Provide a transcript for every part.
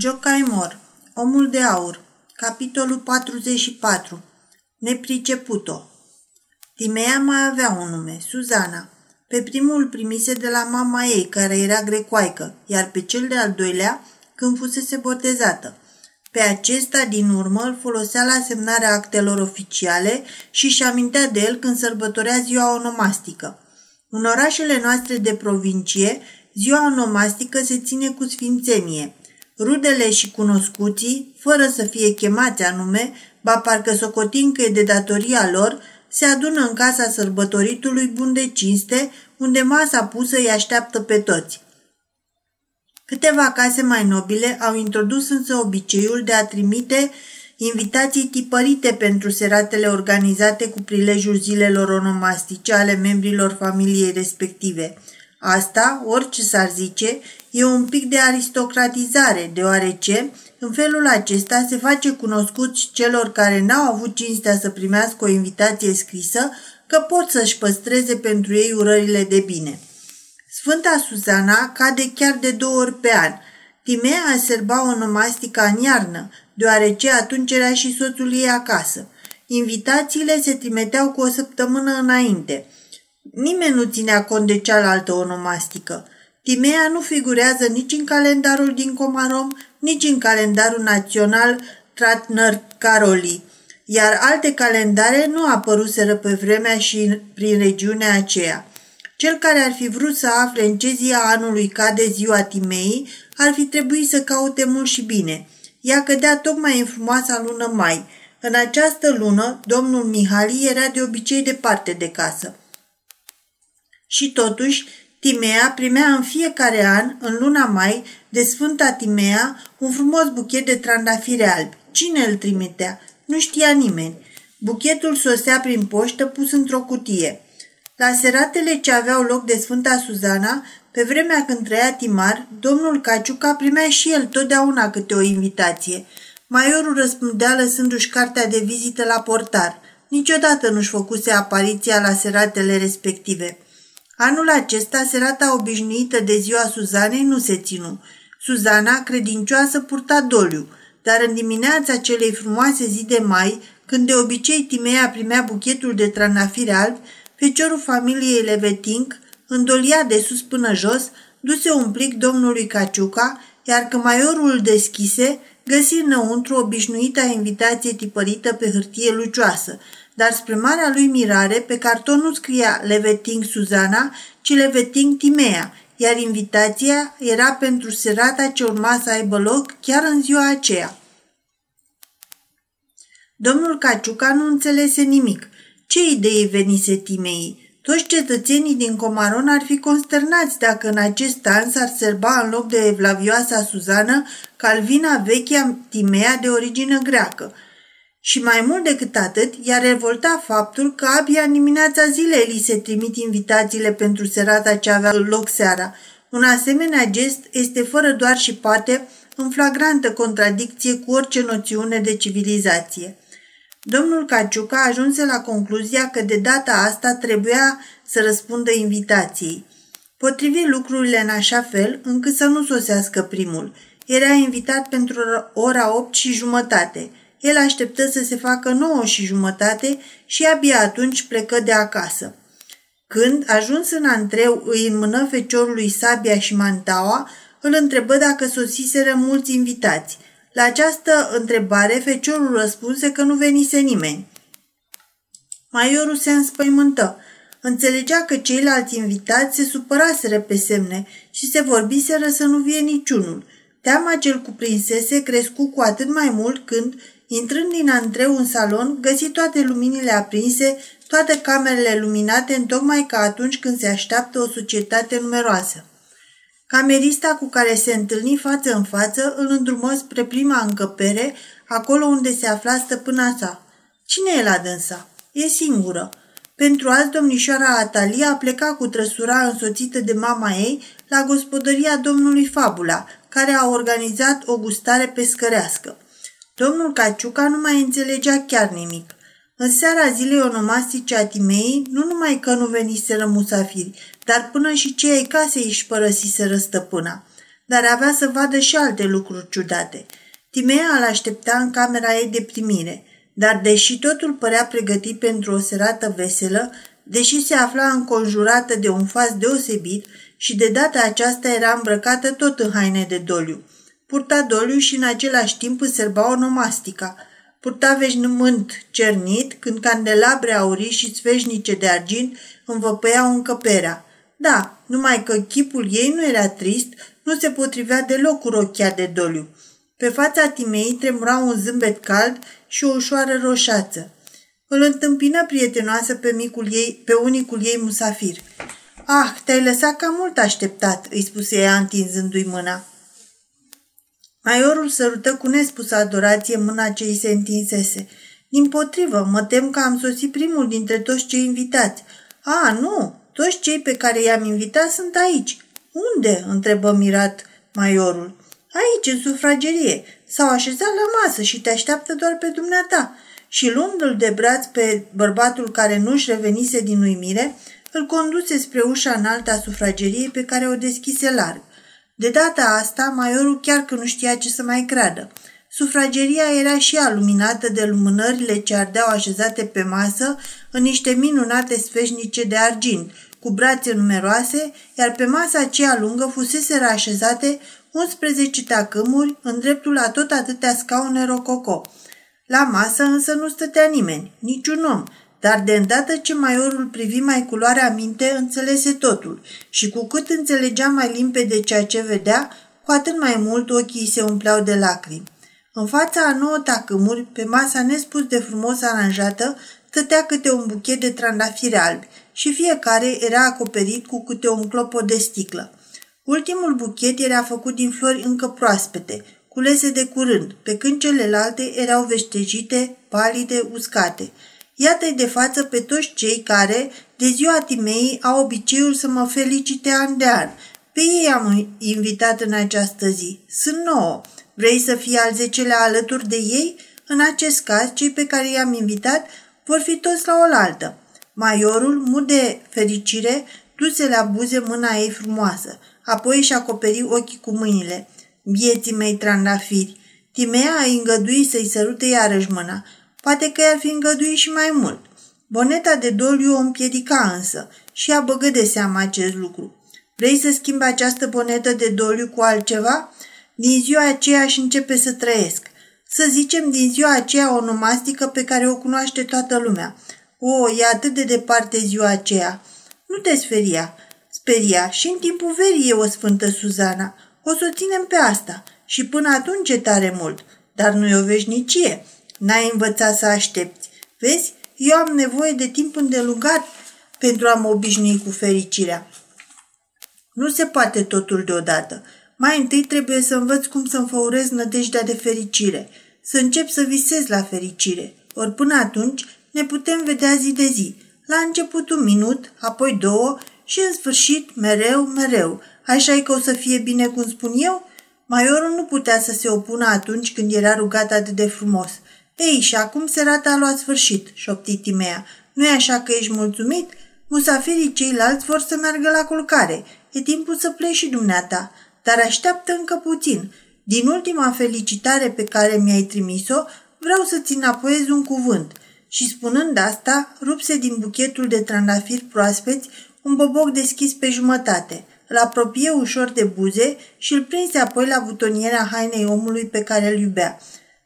Jocaimor, Omul de Aur, capitolul 44, Nepriceputo. Timea mai avea un nume, Suzana. Pe primul primise de la mama ei, care era grecoaică, iar pe cel de-al doilea, când fusese botezată. Pe acesta, din urmă, îl folosea la semnarea actelor oficiale și și amintea de el când sărbătorea ziua onomastică. În orașele noastre de provincie, ziua onomastică se ține cu sfințenie – Rudele și cunoscuții, fără să fie chemați anume, ba parcă socotin că e de datoria lor, se adună în casa sărbătoritului bun de cinste, unde masa pusă îi așteaptă pe toți. Câteva case mai nobile au introdus însă obiceiul de a trimite invitații tipărite pentru seratele organizate cu prilejul zilelor onomastice ale membrilor familiei respective. Asta, orice s-ar zice, e un pic de aristocratizare, deoarece în felul acesta se face cunoscut celor care n-au avut cinstea să primească o invitație scrisă că pot să-și păstreze pentru ei urările de bine. Sfânta Suzana cade chiar de două ori pe an. Timea a serba onomastica în iarnă, deoarece atunci era și soțul ei acasă. Invitațiile se trimiteau cu o săptămână înainte. Nimeni nu ținea cont de cealaltă onomastică – Timea nu figurează nici în calendarul din Comarom, nici în calendarul național Tratner Caroli, iar alte calendare nu apăruseră pe vremea și prin regiunea aceea. Cel care ar fi vrut să afle în ce zi a anului cade ziua Timei, ar fi trebuit să caute mult și bine. Ea cădea tocmai în frumoasa lună mai. În această lună, domnul Mihali era de obicei departe de casă. Și totuși, Timea primea în fiecare an, în luna mai, de Sfânta Timea, un frumos buchet de trandafiri albi. Cine îl trimitea? Nu știa nimeni. Buchetul sosea prin poștă pus într-o cutie. La seratele ce aveau loc de Sfânta Suzana, pe vremea când trăia Timar, domnul Caciuca primea și el totdeauna câte o invitație. Maiorul răspundea lăsându-și cartea de vizită la portar. Niciodată nu-și făcuse apariția la seratele respective. Anul acesta, serata obișnuită de ziua Suzanei nu se ținu. Suzana, credincioasă, purta doliu, dar în dimineața celei frumoase zi de mai, când de obicei Timea primea buchetul de tranafire alb, feciorul familiei Leveting, îndolia de sus până jos, duse un plic domnului Caciuca, iar când maiorul îl deschise, găsi înăuntru obișnuita invitație tipărită pe hârtie lucioasă, dar spre marea lui mirare, pe carton nu scria Leveting Suzana, ci Leveting Timea, iar invitația era pentru serata ce urma să aibă loc chiar în ziua aceea. Domnul Caciuca nu înțelese nimic. Ce idee venise Timei? Toți cetățenii din Comaron ar fi consternați dacă în acest an s-ar serba în loc de evlavioasa Suzană Calvina vechea Timea de origine greacă – și mai mult decât atât, i-a revoltat faptul că abia în dimineața zilei li se trimit invitațiile pentru serata ce avea loc seara. Un asemenea gest este fără doar și poate în flagrantă contradicție cu orice noțiune de civilizație. Domnul Caciuca ajunse la concluzia că de data asta trebuia să răspundă invitației. Potrivi lucrurile în așa fel încât să nu sosească primul. Era invitat pentru ora 8 și jumătate – el așteptă să se facă nouă și jumătate și abia atunci plecă de acasă. Când, ajuns în antreu, îi înmână feciorului sabia și mantaua, îl întrebă dacă sosiseră mulți invitați. La această întrebare, feciorul răspunse că nu venise nimeni. Maiorul se înspăimântă. Înțelegea că ceilalți invitați se supăraseră pe semne și se vorbiseră să nu vie niciunul. Teama ce-l cuprinsese crescu cu atât mai mult când, Intrând din antreu în salon, găsi toate luminile aprinse, toate camerele luminate, întocmai ca atunci când se așteaptă o societate numeroasă. Camerista cu care se întâlni față în față îl îndrumă spre prima încăpere, acolo unde se afla stăpâna sa. Cine e la dânsa? E singură. Pentru azi, domnișoara Atalia a plecat cu trăsura însoțită de mama ei la gospodăria domnului Fabula, care a organizat o gustare pescărească. Domnul Caciuca nu mai înțelegea chiar nimic. În seara zilei onomastice a Timei, nu numai că nu veniseră musafiri, dar până și cei ai casei își părăsiseră stăpâna. dar avea să vadă și alte lucruri ciudate. Timea îl aștepta în camera ei de primire, dar deși totul părea pregătit pentru o serată veselă, deși se afla înconjurată de un faz deosebit și de data aceasta era îmbrăcată tot în haine de doliu. Purta doliu și în același timp îți sărba onomastica. Purta veșmânt cernit când candelabre aurii și sfeșnice de argint învăpăiau încăperea. Da, numai că chipul ei nu era trist, nu se potrivea deloc cu rochia de doliu. Pe fața Timei tremura un zâmbet cald și o ușoară roșață. Îl întâmpină prietenoasă pe, micul ei, pe unicul ei musafir. Ah, te-ai lăsat cam mult așteptat, îi spuse ea întinzându-i mâna. Maiorul sărută cu nespusă adorație mâna ce îi se întinsese. Din potrivă, mă tem că am sosit primul dintre toți cei invitați. A, nu, toți cei pe care i-am invitat sunt aici. Unde? întrebă mirat maiorul. Aici, în sufragerie. S-au așezat la masă și te așteaptă doar pe dumneata. Și luându-l de braț pe bărbatul care nu-și revenise din uimire, îl conduse spre ușa înaltă a sufrageriei pe care o deschise larg. De data asta, maiorul chiar că nu știa ce să mai creadă. Sufrageria era și ea luminată de lumânările ce ardeau așezate pe masă în niște minunate sfeșnice de argint, cu brațe numeroase, iar pe masa aceea lungă fusese așezate 11 tacâmuri în dreptul a tot atâtea scaune rococo. La masă însă nu stătea nimeni, niciun om, dar de îndată ce maiorul privi mai culoarea minte, înțelese totul și cu cât înțelegea mai limpede ceea ce vedea, cu atât mai mult ochii se umpleau de lacrimi. În fața a nouă tacâmuri, pe masa nespus de frumos aranjată, stătea câte un buchet de trandafiri albi și fiecare era acoperit cu câte un clopot de sticlă. Ultimul buchet era făcut din flori încă proaspete, culese de curând, pe când celelalte erau veștejite, palide, uscate. Iată-i de față pe toți cei care, de ziua Timei, au obiceiul să mă felicite an de an. Pe ei am invitat în această zi. Sunt nouă. Vrei să fii al zecelea alături de ei? În acest caz, cei pe care i-am invitat vor fi toți la oaltă. Maiorul, mut de fericire, duse la buze mâna ei frumoasă, apoi își acoperi ochii cu mâinile. Vieții mei trandafiri! Timea a îngăduit să-i sărute iarăși mâna. Poate că i-ar fi îngăduit și mai mult. Boneta de doliu o împiedica însă și a băgă de seama acest lucru. Vrei să schimbi această bonetă de doliu cu altceva? Din ziua aceea și începe să trăiesc. Să zicem din ziua aceea onomastică pe care o cunoaște toată lumea. O, e atât de departe ziua aceea. Nu te speria. Speria și în timpul verii e o sfântă Suzana. O să o ținem pe asta. Și până atunci e tare mult. Dar nu e o veșnicie. N-ai învățat să aștepți. Vezi, eu am nevoie de timp îndelungat pentru a mă obișnui cu fericirea. Nu se poate totul deodată. Mai întâi trebuie să învăț cum să înfăurez nădejdea de fericire, să încep să visez la fericire. Ori până atunci ne putem vedea zi de zi. La început un minut, apoi două și în sfârșit mereu, mereu. Așa e că o să fie bine cum spun eu? Maiorul nu putea să se opună atunci când era rugat atât de frumos. Ei, și acum serata a luat sfârșit, șopti Timea. Nu-i așa că ești mulțumit? Musafirii ceilalți vor să meargă la culcare. E timpul să pleci și dumneata. Dar așteaptă încă puțin. Din ultima felicitare pe care mi-ai trimis-o, vreau să-ți înapoiez un cuvânt. Și spunând asta, rupse din buchetul de trandafiri proaspeți un boboc deschis pe jumătate. Îl apropie ușor de buze și îl prinse apoi la butonierea hainei omului pe care îl iubea.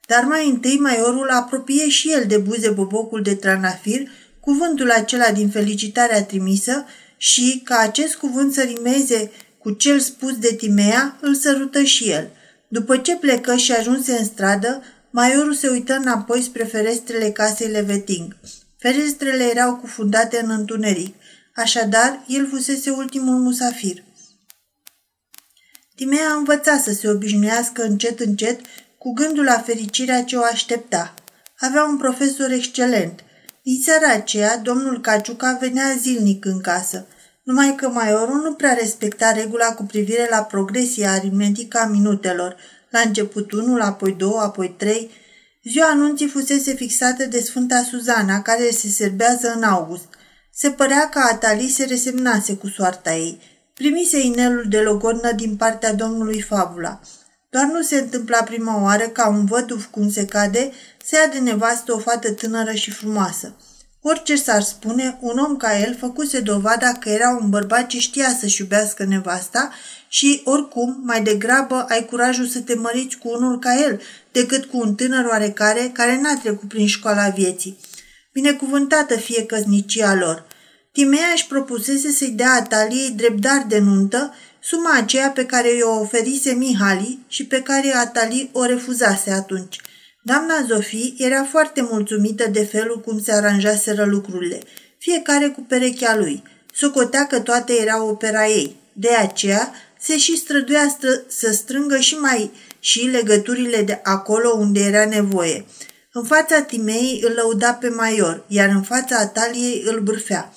Dar mai întâi maiorul apropie și el de buze bobocul de trandafir, cuvântul acela din felicitarea trimisă și, ca acest cuvânt să rimeze cu cel spus de Timea, îl sărută și el. După ce plecă și ajunse în stradă, Maiorul se uită înapoi spre ferestrele casei Leveting. Ferestrele erau cufundate în întuneric, așadar el fusese ultimul musafir. Timea a învățat să se obișnuiască încet încet cu gândul la fericirea ce o aștepta. Avea un profesor excelent. Din seara aceea, domnul Caciuca venea zilnic în casă, numai că maiorul nu prea respecta regula cu privire la progresia aritmetică a minutelor, la început unul, apoi două, apoi trei. Ziua anunții fusese fixată de Sfânta Suzana, care se serbează în august. Se părea că Atali se resemnase cu soarta ei. primise inelul de logodnă din partea domnului Fabula. Doar nu se întâmpla prima oară ca un văduv cum se cade să ia de nevastă o fată tânără și frumoasă. Orice s-ar spune, un om ca el făcuse dovada că era un bărbat ce știa să-și iubească nevasta și, oricum, mai degrabă ai curajul să te măriți cu unul ca el decât cu un tânăr oarecare care n-a trecut prin școala vieții. Binecuvântată fie căsnicia lor. Timea își propusese să-i dea Ataliei dreptar de nuntă suma aceea pe care i-o oferise Mihali și pe care Atali o refuzase atunci. Doamna Zofie era foarte mulțumită de felul cum se aranjaseră lucrurile, fiecare cu perechea lui. Socotea că toate erau opera ei. De aceea se și străduia stră- să strângă și mai și legăturile de acolo unde era nevoie. În fața Timei îl lăuda pe Maior, iar în fața Ataliei îl bârfea.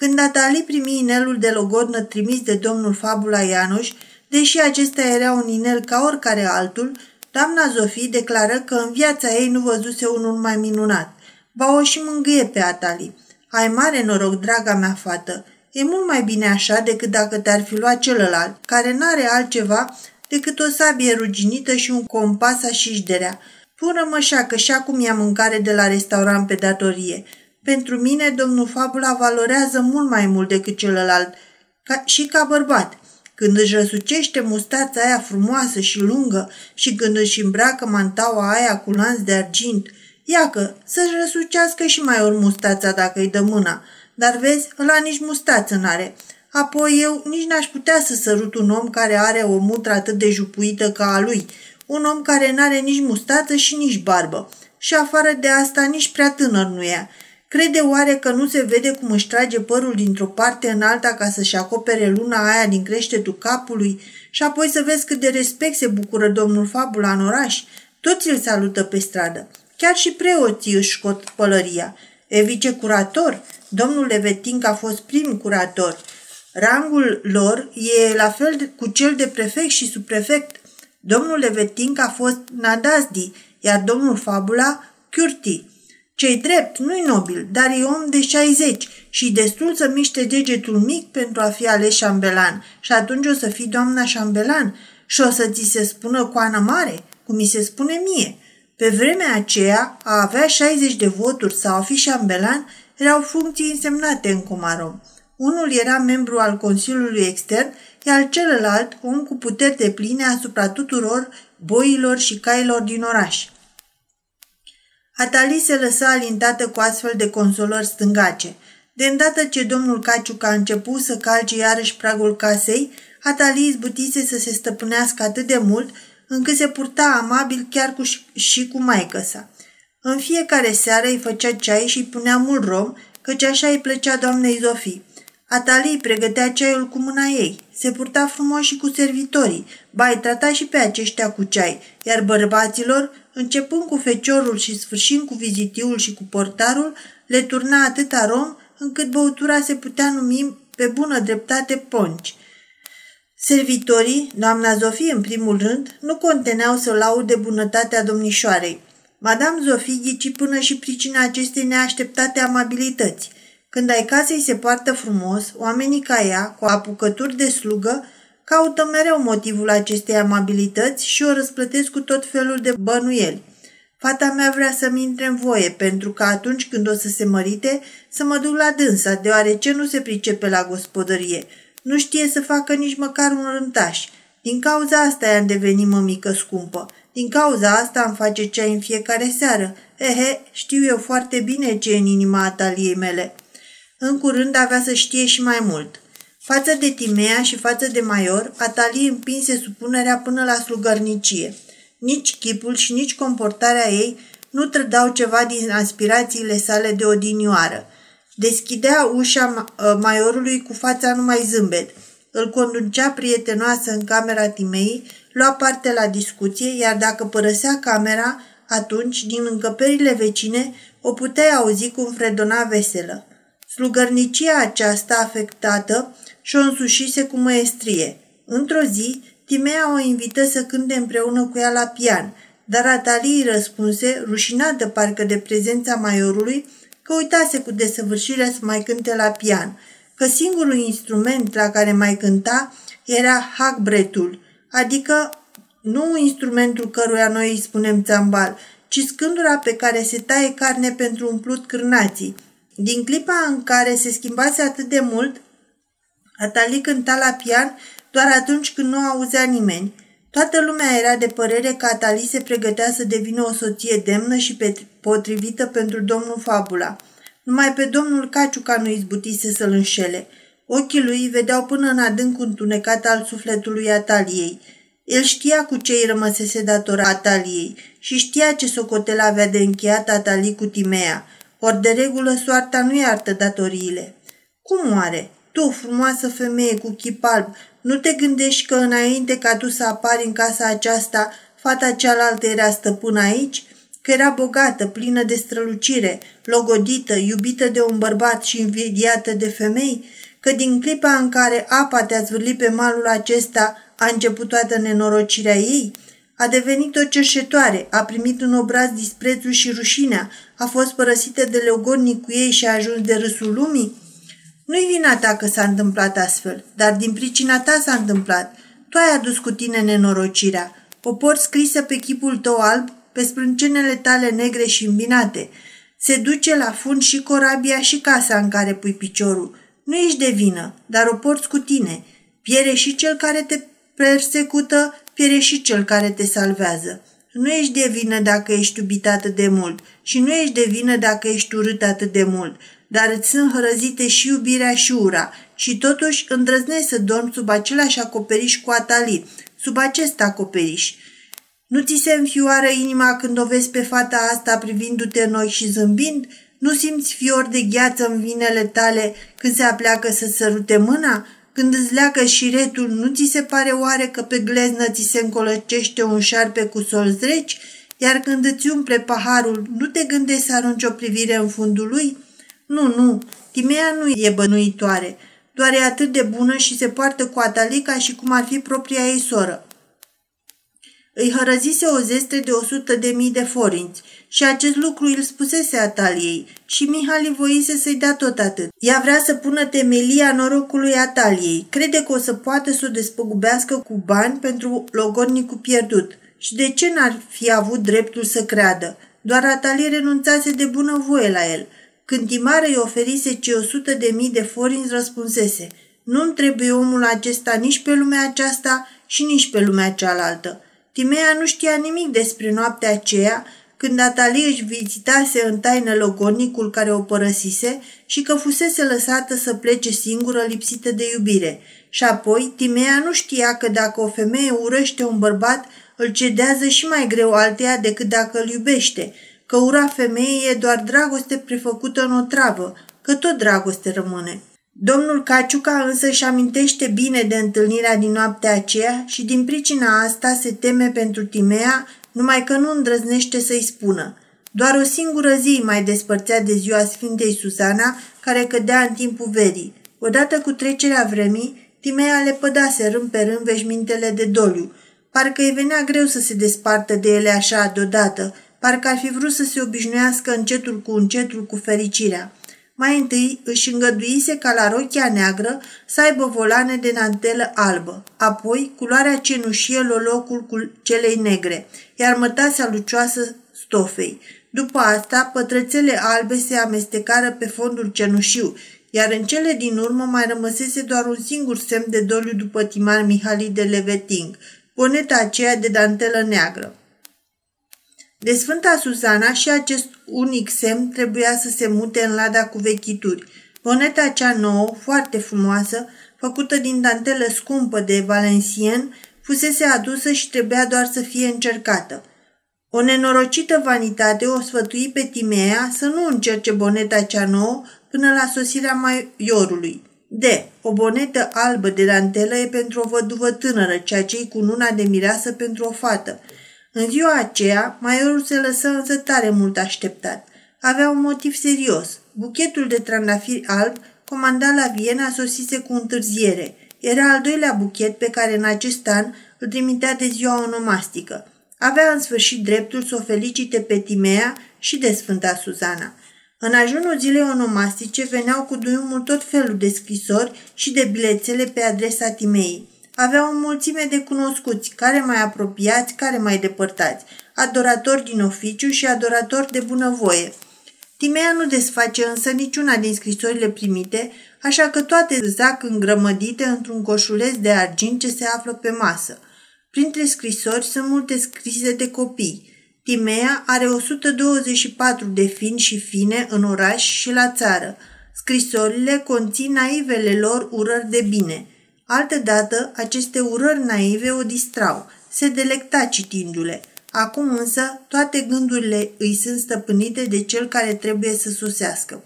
Când Atali primi inelul de logodnă trimis de domnul Fabula Ianuș, deși acesta era un inel ca oricare altul, doamna Zofie declară că în viața ei nu văzuse unul mai minunat. Ba o și mângâie pe Atali. Ai mare noroc, draga mea fată. E mult mai bine așa decât dacă te-ar fi luat celălalt, care n-are altceva decât o sabie ruginită și un compas așișderea. Pură mășa că și acum ia mâncare de la restaurant pe datorie. Pentru mine, domnul Fabula valorează mult mai mult decât celălalt, ca, și ca bărbat. Când își răsucește mustața aia frumoasă și lungă și când își îmbracă mantaua aia cu lanț de argint, iacă, să-și răsucească și mai ori mustața dacă îi dă mâna. Dar vezi, ăla nici mustață n-are. Apoi eu nici n-aș putea să sărut un om care are o mutră atât de jupuită ca a lui, un om care n-are nici mustață și nici barbă. Și afară de asta nici prea tânăr nu e. Crede oare că nu se vede cum își trage părul dintr-o parte în alta ca să-și acopere luna aia din creștetul capului și apoi să vezi cât de respect se bucură domnul Fabula în oraș? Toți îl salută pe stradă. Chiar și preoții își scot pălăria. E vicecurator. Domnul Levetin a fost prim curator. Rangul lor e la fel cu cel de prefect și subprefect. Domnul Levetin a fost Nadazdi, iar domnul Fabula Curti. Cei drept, nu-i nobil, dar e om de 60 și destul să miște degetul mic pentru a fi ales șambelan și atunci o să fii doamna șambelan și o să ți se spună coană mare, cum mi se spune mie. Pe vremea aceea, a avea 60 de voturi sau a fi șambelan erau funcții însemnate în Comarom. Unul era membru al Consiliului Extern, iar celălalt om cu puteri de pline asupra tuturor boilor și cailor din oraș. Atali se lăsa alintată cu astfel de consolări stângace. De îndată ce domnul Caciuc a început să calce iarăși pragul casei, Atali izbutise să se stăpânească atât de mult încât se purta amabil chiar cu și cu maică sa. În fiecare seară îi făcea ceai și îi punea mult rom, căci așa îi plăcea doamnei Zofii. Atali îi pregătea ceaiul cu mâna ei. Se purta frumos și cu servitorii, ba îi trata și pe aceștia cu ceai, iar bărbaților, începând cu feciorul și sfârșind cu vizitiul și cu portarul, le turna atât arom încât băutura se putea numi pe bună dreptate ponci. Servitorii, doamna Zofie în primul rând, nu conteneau să laude bunătatea domnișoarei. Madame Zofie ghici până și pricina acestei neașteptate amabilități. Când ai casei se poartă frumos, oamenii ca ea, cu apucături de slugă, caută mereu motivul acestei amabilități și o răsplătesc cu tot felul de bănuieli. Fata mea vrea să-mi intre în voie, pentru că atunci când o să se mărite, să mă duc la dânsa, deoarece nu se pricepe la gospodărie. Nu știe să facă nici măcar un rântaș. Din cauza asta i-am devenit mămică scumpă. Din cauza asta îmi face ceai în fiecare seară. Ehe, știu eu foarte bine ce e în inima ataliei mele. În curând avea să știe și mai mult. Față de Timea și față de Maior, Atalie împinse supunerea până la slugărnicie. Nici chipul și nici comportarea ei nu trădau ceva din aspirațiile sale de odinioară. Deschidea ușa ă, Maiorului cu fața numai zâmbet. Îl conducea prietenoasă în camera Timei, lua parte la discuție, iar dacă părăsea camera, atunci, din încăperile vecine, o puteai auzi cum fredona veselă. Slugărnicia aceasta afectată și-o însușise cu măestrie. Într-o zi, Timea o invită să cânte împreună cu ea la pian, dar Atalii răspunse, rușinată parcă de prezența maiorului, că uitase cu desăvârșire să mai cânte la pian, că singurul instrument la care mai cânta era hagbretul, adică nu instrumentul căruia noi îi spunem țambal, ci scândura pe care se taie carne pentru umplut cârnații. Din clipa în care se schimbase atât de mult, Atali cânta la pian doar atunci când nu auzea nimeni. Toată lumea era de părere că Atali se pregătea să devină o soție demnă și potrivită pentru domnul Fabula. Numai pe domnul Caciuca nu izbutise să-l înșele. Ochii lui vedeau până în adânc întunecat al sufletului Ataliei. El știa cu ce îi rămăsese datora Ataliei și știa ce socotel avea de încheiat Atalii cu Timea. Ori de regulă soarta nu iartă datoriile. Cum oare? Tu, frumoasă femeie cu chip alb, nu te gândești că înainte ca tu să apari în casa aceasta, fata cealaltă era stăpână aici? Că era bogată, plină de strălucire, logodită, iubită de un bărbat și invidiată de femei? Că din clipa în care apa te-a zvârlit pe malul acesta, a început toată nenorocirea ei? A devenit o cerșetoare, a primit în obraz disprețul și rușinea, a fost părăsită de leogodnic cu ei și a ajuns de râsul lumii? Nu-i vina ta că s-a întâmplat astfel, dar din pricina ta s-a întâmplat. Tu ai adus cu tine nenorocirea. Popor scrisă pe chipul tău alb, pe sprâncenele tale negre și îmbinate. Se duce la fund și corabia și casa în care pui piciorul. Nu ești de vină, dar o porți cu tine. Piere și cel care te persecută, piere și cel care te salvează. Nu ești de vină dacă ești iubit atât de mult și nu ești de vină dacă ești urât atât de mult dar îți sunt hărăzite și iubirea și ura și totuși îndrăznești să dormi sub același acoperiș cu Atali, sub acest acoperiș. Nu ți se înfioară inima când o vezi pe fata asta privindu-te noi și zâmbind? Nu simți fior de gheață în vinele tale când se apleacă să sărute mâna? Când îți leagă șiretul, nu ți se pare oare că pe gleznă ți se încolăcește un șarpe cu solzi reci? Iar când îți umple paharul, nu te gândești să arunci o privire în fundul lui? Nu, nu, Timea nu e bănuitoare, doar e atât de bună și se poartă cu Atalica și cum ar fi propria ei soră. Îi hărăzise o zestre de o sută de mii de forinți și acest lucru îl spusese Ataliei și Mihali voise să-i dea tot atât. Ea vrea să pună temelia norocului Ataliei. Crede că o să poată să o despăgubească cu bani pentru logodnicul pierdut. Și de ce n-ar fi avut dreptul să creadă? Doar Atalie renunțase de bunăvoie la el – când Timare îi oferise ce o sută de mii de forinți, răspunsese Nu-mi trebuie omul acesta nici pe lumea aceasta și nici pe lumea cealaltă. Timea nu știa nimic despre noaptea aceea, când Atalie își vizitase în taină logonicul care o părăsise și că fusese lăsată să plece singură lipsită de iubire. Și apoi, Timea nu știa că dacă o femeie urăște un bărbat, îl cedează și mai greu alteia decât dacă îl iubește – că ura femeii e doar dragoste prefăcută în o travă, că tot dragoste rămâne. Domnul Caciuca însă își amintește bine de întâlnirea din noaptea aceea și din pricina asta se teme pentru Timea, numai că nu îndrăznește să-i spună. Doar o singură zi mai despărțea de ziua Sfintei Susana, care cădea în timpul verii. Odată cu trecerea vremii, Timea le pădase rând pe rând veșmintele de doliu. Parcă îi venea greu să se despartă de ele așa deodată, parcă ar fi vrut să se obișnuiască încetul cu încetul cu fericirea. Mai întâi își îngăduise ca la rochia neagră să aibă volane de nantelă albă, apoi culoarea cenușie locul cu celei negre, iar mătasea lucioasă stofei. După asta, pătrățele albe se amestecară pe fondul cenușiu, iar în cele din urmă mai rămăsese doar un singur semn de doliu după Timar Mihali de Leveting, boneta aceea de dantelă neagră. De Sfânta Susana și acest unic semn trebuia să se mute în lada cu vechituri. Boneta cea nouă, foarte frumoasă, făcută din dantelă scumpă de valencien, fusese adusă și trebuia doar să fie încercată. O nenorocită vanitate o sfătui pe Timea să nu încerce boneta cea nouă până la sosirea maiorului. De. O bonetă albă de dantelă e pentru o văduvă tânără, ceea ce cu luna de mireasă pentru o fată – în ziua aceea, maiorul se lăsă însă tare mult așteptat. Avea un motiv serios. Buchetul de trandafiri alb, comandat la Viena, sosise cu întârziere. Era al doilea buchet pe care în acest an îl trimitea de ziua onomastică. Avea în sfârșit dreptul să o felicite pe Timea și de Sfânta Suzana. În ajunul zilei onomastice veneau cu duiumul tot felul de scrisori și de bilețele pe adresa Timei. Avea o mulțime de cunoscuți, care mai apropiați, care mai depărtați, adoratori din oficiu și adoratori de bunăvoie. Timea nu desface însă niciuna din scrisorile primite, așa că toate zac îngrămădite într-un coșuleț de argint ce se află pe masă. Printre scrisori sunt multe scrise de copii. Timea are 124 de fini și fine în oraș și la țară. Scrisorile conțin naivele lor urări de bine. Altădată, aceste urări naive o distrau. Se delecta citindu-le. Acum însă, toate gândurile îi sunt stăpânite de cel care trebuie să sosească.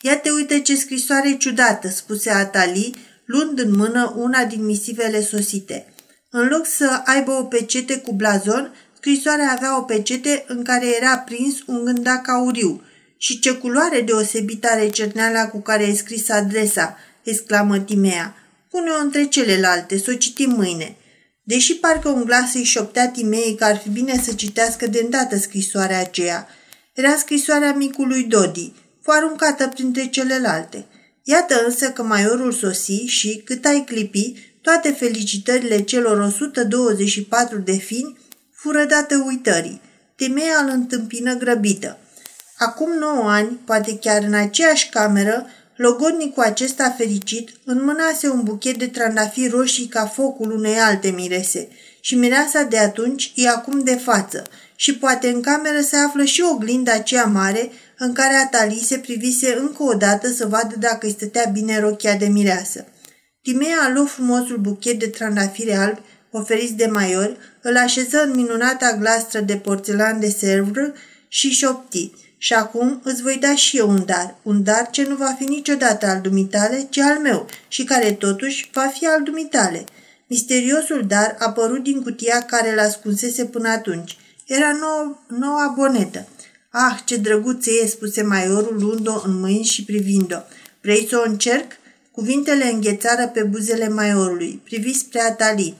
Ia te uite ce scrisoare ciudată, spuse Atali, luând în mână una din misivele sosite. În loc să aibă o pecete cu blazon, scrisoarea avea o pecete în care era prins un gândac auriu. Și ce culoare deosebită are cerneala cu care e scris adresa, exclamă Timea. Pune-o între celelalte, să o citim mâine. Deși parcă un glas îi șoptea Timei că ar fi bine să citească de îndată scrisoarea aceea, era scrisoarea micului Dodi, fu aruncată printre celelalte. Iată însă că maiorul sosi și, cât ai clipi, toate felicitările celor 124 de fini fură date uitării. Temea îl întâmpină grăbită. Acum nouă ani, poate chiar în aceeași cameră, logodnicul acesta fericit înmânase un buchet de trandafiri roșii ca focul unei alte mirese și mireasa de atunci e acum de față și poate în cameră se află și oglinda aceea mare în care Atali se privise încă o dată să vadă dacă îi stătea bine rochia de mireasă. Timea a luat frumosul buchet de trandafiri albi oferiți de maior, îl așeză în minunata glastră de porțelan de Sèvres și șopti. Și acum îți voi da și eu un dar, un dar ce nu va fi niciodată al dumitale, ci al meu și care totuși va fi al dumitale. Misteriosul dar a apărut din cutia care l-ascunsese până atunci. Era nou, noua bonetă. Ah, ce drăguță e, spuse maiorul luând-o în mâini și privind-o. Vrei să o încerc? Cuvintele înghețară pe buzele maiorului. Privi spre Atali.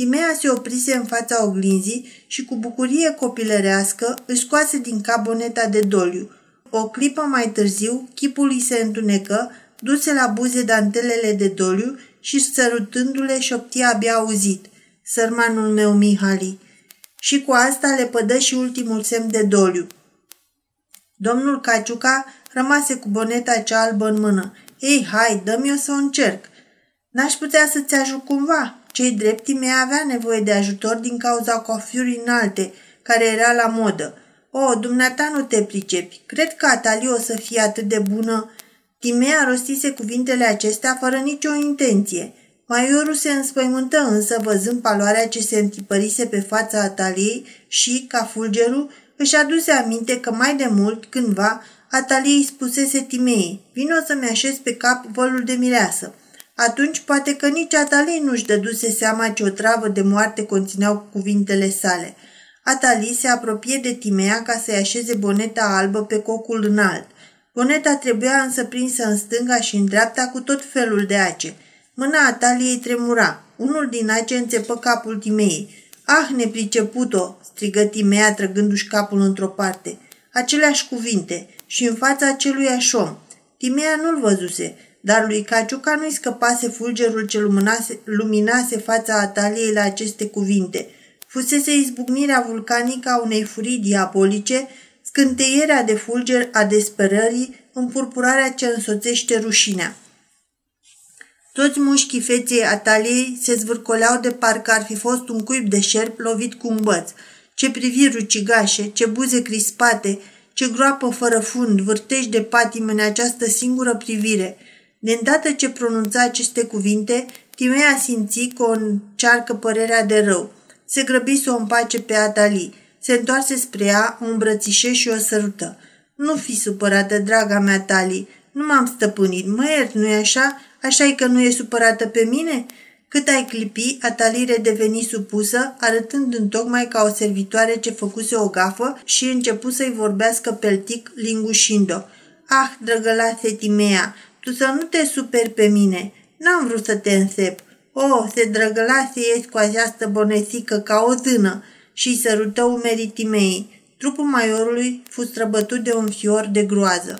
Timea se oprise în fața oglinzii și cu bucurie copilărească își scoase din cap boneta de doliu. O clipă mai târziu, chipul îi se întunecă, duse la buze dantelele de doliu și sărutându-le șoptia abia auzit. Sărmanul meu, Mihali. Și cu asta le pădă și ultimul semn de doliu. Domnul Caciuca rămase cu boneta cea albă în mână. Ei, hai, dă-mi-o să o încerc. N-aș putea să-ți ajut cumva? Cei drepti mei avea nevoie de ajutor din cauza coafiurii înalte, care era la modă. O, dumneata nu te pricepi. Cred că Atali o să fie atât de bună. Timea rostise cuvintele acestea fără nicio intenție. Maiorul se înspăimântă însă văzând paloarea ce se întipărise pe fața Ataliei și, ca fulgerul, își aduse aminte că mai de mult, cândva, Ataliei îi spusese Timei, vino să-mi așez pe cap vălul de mireasă. Atunci poate că nici Atalii nu-și dăduse seama ce o travă de moarte conțineau cuvintele sale. Atalii se apropie de Timea ca să-i așeze boneta albă pe cocul înalt. Boneta trebuia însă prinsă în stânga și în dreapta cu tot felul de ace. Mâna Ataliei tremura. Unul din ace înțepă capul Timei. Ah, nepriceput-o!" strigă Timea trăgându-și capul într-o parte. Aceleași cuvinte și în fața acelui om. Timea nu-l văzuse, dar lui Caciuca nu-i scăpase fulgerul ce luminase, luminase fața Ataliei la aceste cuvinte. Fusese izbucnirea vulcanică a unei furii diabolice, scânteierea de fulger a desperării, împurpurarea ce însoțește rușinea. Toți mușchii feței Ataliei se zvârcoleau de parcă ar fi fost un cuib de șerp lovit cu un băț. Ce priviri rucigașe, ce buze crispate, ce groapă fără fund, vârtești de patim în această singură privire – de îndată ce pronunța aceste cuvinte, Timea simți că o încearcă părerea de rău. Se grăbi să o împace pe Atali. Se întoarse spre ea, o îmbrățișe și o sărută. Nu fi supărată, draga mea, Tali. Nu m-am stăpânit. Mă iert, nu-i așa? așa e că nu e supărată pe mine?" Cât ai clipi, Atalire deveni supusă, arătând întocmai ca o servitoare ce făcuse o gafă și începu să-i vorbească peltic, lingușind-o. Ah, drăgălase Timea, tu să nu te superi pe mine. N-am vrut să te însep. O, oh, se drăgălase ești cu această bonesică ca o tână și sărută umerii Timei. Trupul maiorului fu străbătut de un fior de groază.